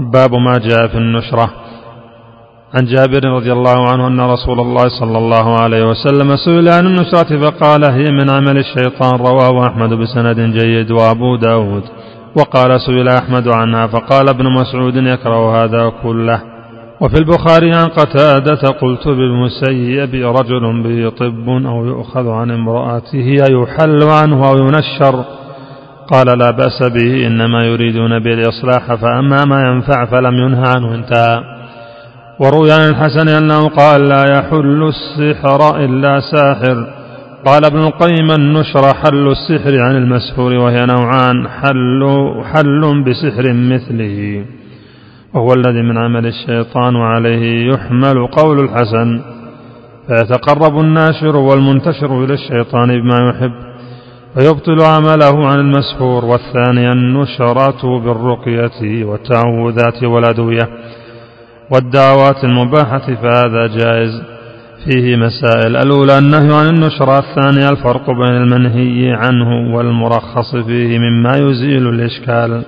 باب ما جاء في النشرة. عن جابر رضي الله عنه أن رسول الله صلى الله عليه وسلم سئل عن النشرة فقال هي من عمل الشيطان رواه أحمد بسند جيد وأبو داود. وقال سئل أحمد عنها فقال ابن مسعود يكره هذا كله. وفي البخاري عن قتادة قلت بالمسيب رجل به طب أو يؤخذ عن امرأته يحل عنه أو ينشر. قال لا بأس به إنما يريدون بالإصلاح فأما ما ينفع فلم ينهى عنه انتهى. وروي عن الحسن أنه قال لا يحل السحر إلا ساحر. قال ابن القيم النشر حل السحر عن المسحور وهي نوعان حل, حل بسحر مثله. وهو الذي من عمل الشيطان وعليه يحمل قول الحسن. فيتقرب الناشر والمنتشر إلى الشيطان بما يحب. فيبطل عمله عن المسحور والثاني النشرات بالرقية والتعوذات والأدوية والدعوات المباحة فهذا جائز. فيه مسائل. الأولى النهي عن النشرة. الثانية الفرق بين المنهي عنه والمرخص فيه مما يزيل الإشكال.